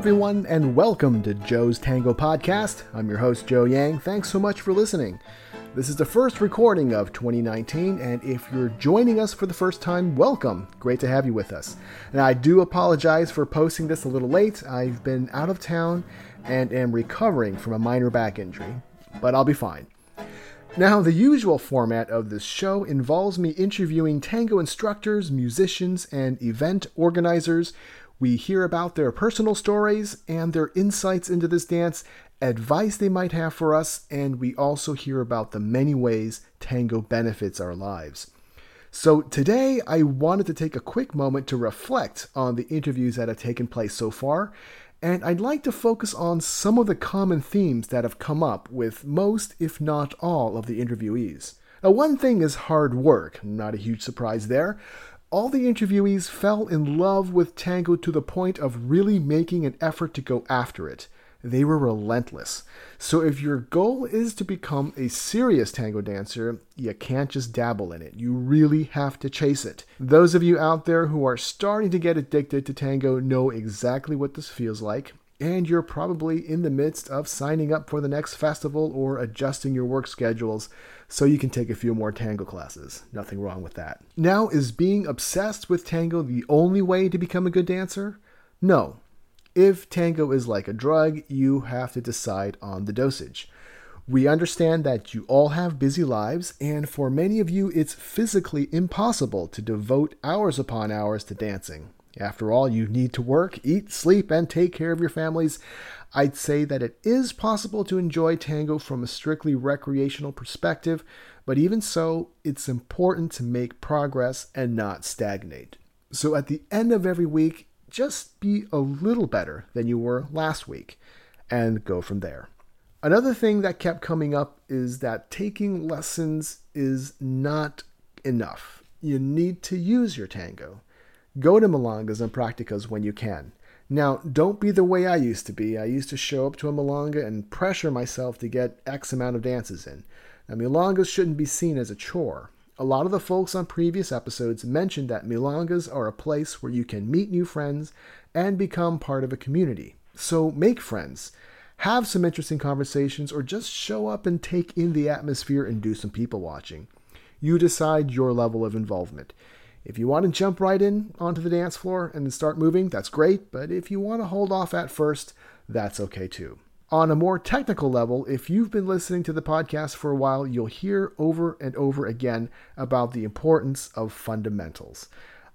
everyone, and welcome to Joe's Tango Podcast. I'm your host, Joe Yang. Thanks so much for listening. This is the first recording of 2019, and if you're joining us for the first time, welcome. Great to have you with us. And I do apologize for posting this a little late. I've been out of town and am recovering from a minor back injury, but I'll be fine. Now, the usual format of this show involves me interviewing tango instructors, musicians, and event organizers we hear about their personal stories and their insights into this dance, advice they might have for us, and we also hear about the many ways tango benefits our lives. So today, I wanted to take a quick moment to reflect on the interviews that have taken place so far, and I'd like to focus on some of the common themes that have come up with most, if not all, of the interviewees. Now, one thing is hard work, not a huge surprise there all the interviewees fell in love with tango to the point of really making an effort to go after it. They were relentless. So, if your goal is to become a serious tango dancer, you can't just dabble in it. You really have to chase it. Those of you out there who are starting to get addicted to tango know exactly what this feels like and you're probably in the midst of signing up for the next festival or adjusting your work schedules so you can take a few more tango classes. Nothing wrong with that. Now, is being obsessed with tango the only way to become a good dancer? No. If tango is like a drug, you have to decide on the dosage. We understand that you all have busy lives, and for many of you, it's physically impossible to devote hours upon hours to dancing. After all, you need to work, eat, sleep, and take care of your families. I'd say that it is possible to enjoy tango from a strictly recreational perspective, but even so, it's important to make progress and not stagnate. So at the end of every week, just be a little better than you were last week and go from there. Another thing that kept coming up is that taking lessons is not enough. You need to use your tango. Go to milongas and practicas when you can. Now, don't be the way I used to be. I used to show up to a milonga and pressure myself to get X amount of dances in. Now, milongas shouldn't be seen as a chore. A lot of the folks on previous episodes mentioned that milongas are a place where you can meet new friends and become part of a community. So make friends, have some interesting conversations, or just show up and take in the atmosphere and do some people watching. You decide your level of involvement. If you want to jump right in onto the dance floor and start moving, that's great, but if you want to hold off at first, that's okay too. On a more technical level, if you've been listening to the podcast for a while, you'll hear over and over again about the importance of fundamentals.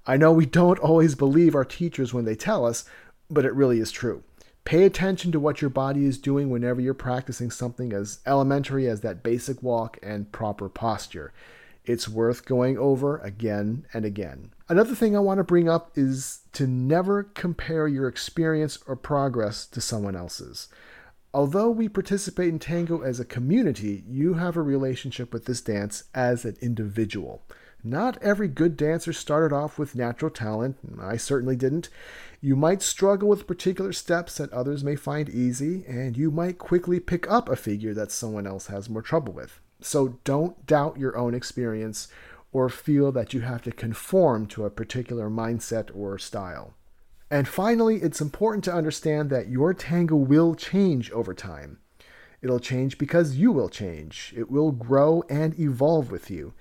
I know we don't always believe our teachers when they tell us, but it really is true. Pay attention to what your body is doing whenever you're practicing something as elementary as that basic walk and proper posture. It's worth going over again and again. Another thing I want to bring up is to never compare your experience or progress to someone else's. Although we participate in tango as a community, you have a relationship with this dance as an individual. Not every good dancer started off with natural talent. I certainly didn't. You might struggle with particular steps that others may find easy, and you might quickly pick up a figure that someone else has more trouble with. So don't doubt your own experience or feel that you have to conform to a particular mindset or style. And finally, it's important to understand that your tango will change over time. It'll change because you will change. It will grow and evolve with you.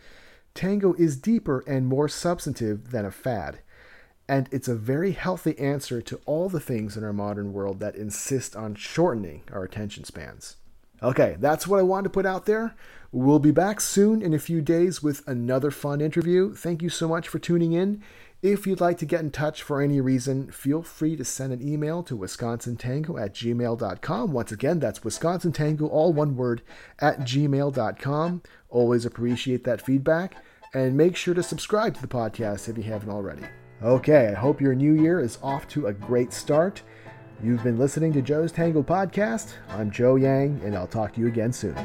Tango is deeper and more substantive than a fad. And it's a very healthy answer to all the things in our modern world that insist on shortening our attention spans. Okay, that's what I wanted to put out there. We'll be back soon in a few days with another fun interview. Thank you so much for tuning in. If you'd like to get in touch for any reason, feel free to send an email to wisconsintango at gmail.com. Once again, that's wisconsintango, all one word, at gmail.com. Always appreciate that feedback. And make sure to subscribe to the podcast if you haven't already. Okay, I hope your new year is off to a great start. You've been listening to Joe's Tango Podcast. I'm Joe Yang, and I'll talk to you again soon.